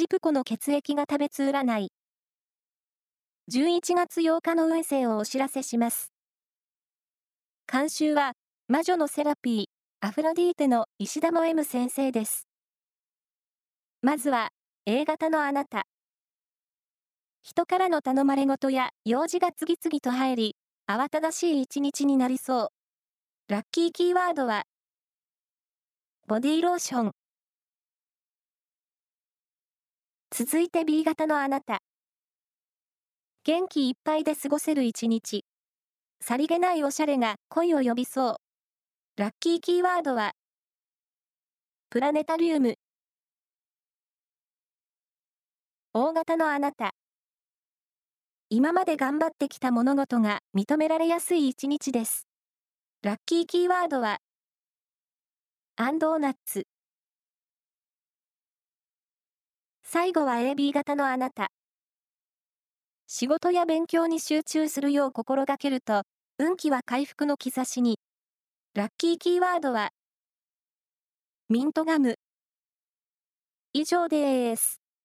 ジプコの血液が食べつ占い。11月8日の運勢をお知らせします。監修は、魔女のセラピー、アフロディーテの石田も M 先生です。まずは、A 型のあなた。人からの頼まれ事や用事が次々と入り、慌ただしい一日になりそう。ラッキーキーワードは、ボディローション。続いて B 型のあなた。元気いっぱいで過ごせる一日。さりげないおしゃれが恋を呼びそう。ラッキーキーワードは、プラネタリウム。大型のあなた。今まで頑張ってきた物事が認められやすい一日です。ラッキーキーワードは、アンドーナッツ。最後は AB 型のあなた。仕事や勉強に集中するよう心がけると、運気は回復の兆しに。ラッキーキーワードは、ミントガム。以上です。